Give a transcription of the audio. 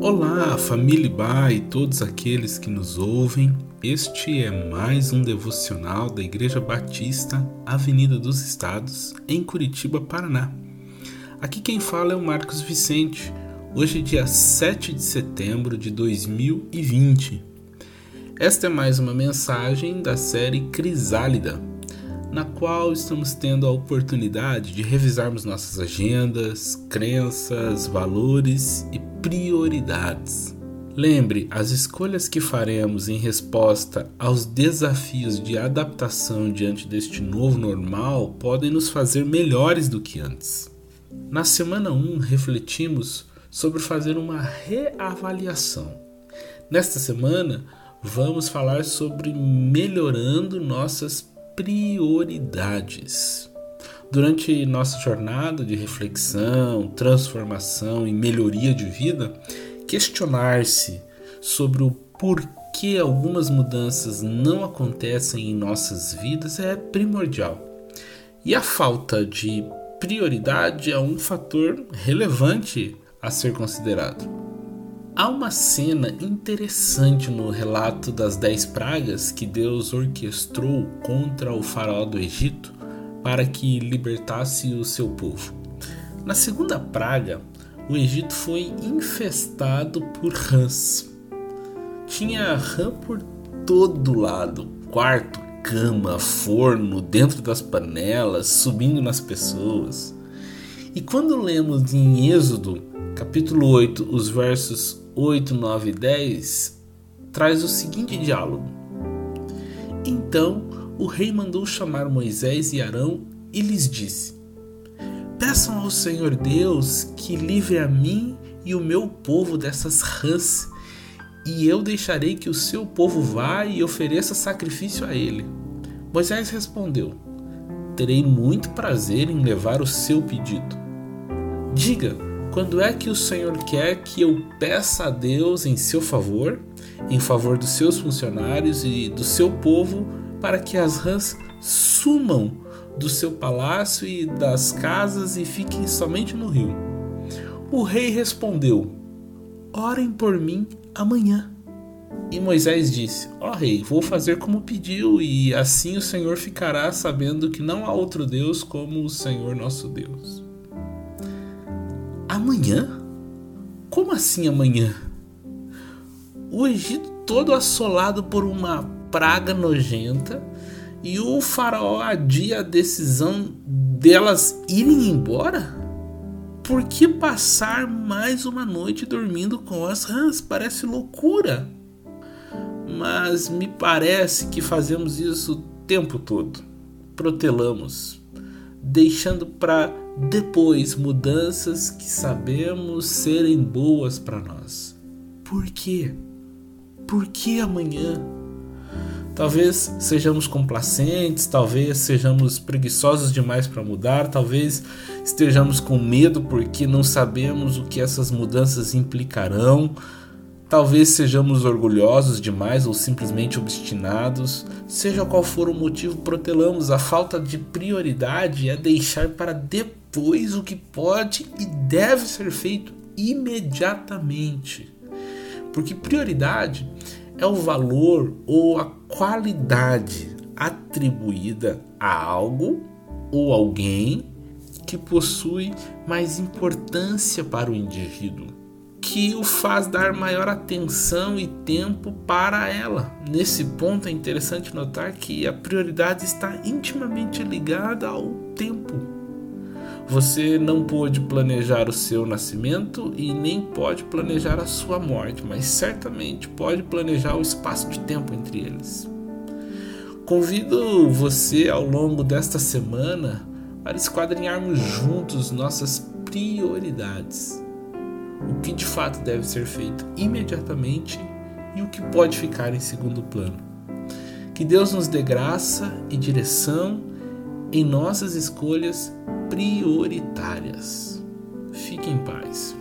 Olá, família Ba e todos aqueles que nos ouvem. Este é mais um devocional da Igreja Batista, Avenida dos Estados, em Curitiba, Paraná. Aqui quem fala é o Marcos Vicente. Hoje, dia 7 de setembro de 2020. Esta é mais uma mensagem da série Crisálida, na qual estamos tendo a oportunidade de revisarmos nossas agendas, crenças, valores e prioridades. Lembre, as escolhas que faremos em resposta aos desafios de adaptação diante deste novo normal podem nos fazer melhores do que antes. Na semana 1, refletimos sobre fazer uma reavaliação. Nesta semana, vamos falar sobre melhorando nossas prioridades. Durante nossa jornada de reflexão, transformação e melhoria de vida, questionar-se sobre o porquê algumas mudanças não acontecem em nossas vidas é primordial. E a falta de prioridade é um fator relevante a ser considerado. Há uma cena interessante no relato das dez pragas que Deus orquestrou contra o faraó do Egito para que libertasse o seu povo. Na segunda praga, o Egito foi infestado por rãs. Tinha rã por todo lado quarto, cama, forno, dentro das panelas, subindo nas pessoas. E quando lemos em Êxodo, capítulo 8, os versos 8, 9 e 10 traz o seguinte diálogo. Então o rei mandou chamar Moisés e Arão e lhes disse: Peçam ao Senhor Deus que livre a mim e o meu povo dessas rãs, e eu deixarei que o seu povo vá e ofereça sacrifício a ele. Moisés respondeu: Terei muito prazer em levar o seu pedido. Diga, quando é que o Senhor quer que eu peça a Deus em seu favor, em favor dos seus funcionários e do seu povo, para que as rãs sumam do seu palácio e das casas e fiquem somente no rio? O rei respondeu: Orem por mim amanhã. E Moisés disse: Ó oh, rei, vou fazer como pediu, e assim o Senhor ficará sabendo que não há outro Deus como o Senhor nosso Deus. Amanhã? Como assim amanhã? O Egito todo assolado por uma praga nojenta e o faraó adia a decisão delas irem embora? Por que passar mais uma noite dormindo com as rãs? Parece loucura. Mas me parece que fazemos isso o tempo todo. Protelamos, deixando para depois mudanças que sabemos serem boas para nós. Por quê? Por que amanhã? Talvez sejamos complacentes, talvez sejamos preguiçosos demais para mudar, talvez estejamos com medo porque não sabemos o que essas mudanças implicarão, Talvez sejamos orgulhosos demais ou simplesmente obstinados. Seja qual for o motivo, protelamos. A falta de prioridade é deixar para depois o que pode e deve ser feito imediatamente. Porque prioridade é o valor ou a qualidade atribuída a algo ou alguém que possui mais importância para o indivíduo que o faz dar maior atenção e tempo para ela. Nesse ponto é interessante notar que a prioridade está intimamente ligada ao tempo. Você não pôde planejar o seu nascimento e nem pode planejar a sua morte, mas certamente pode planejar o espaço de tempo entre eles. Convido você ao longo desta semana para esquadrinharmos juntos nossas prioridades o que de fato deve ser feito imediatamente e o que pode ficar em segundo plano. Que Deus nos dê graça e direção em nossas escolhas prioritárias. Fique em paz.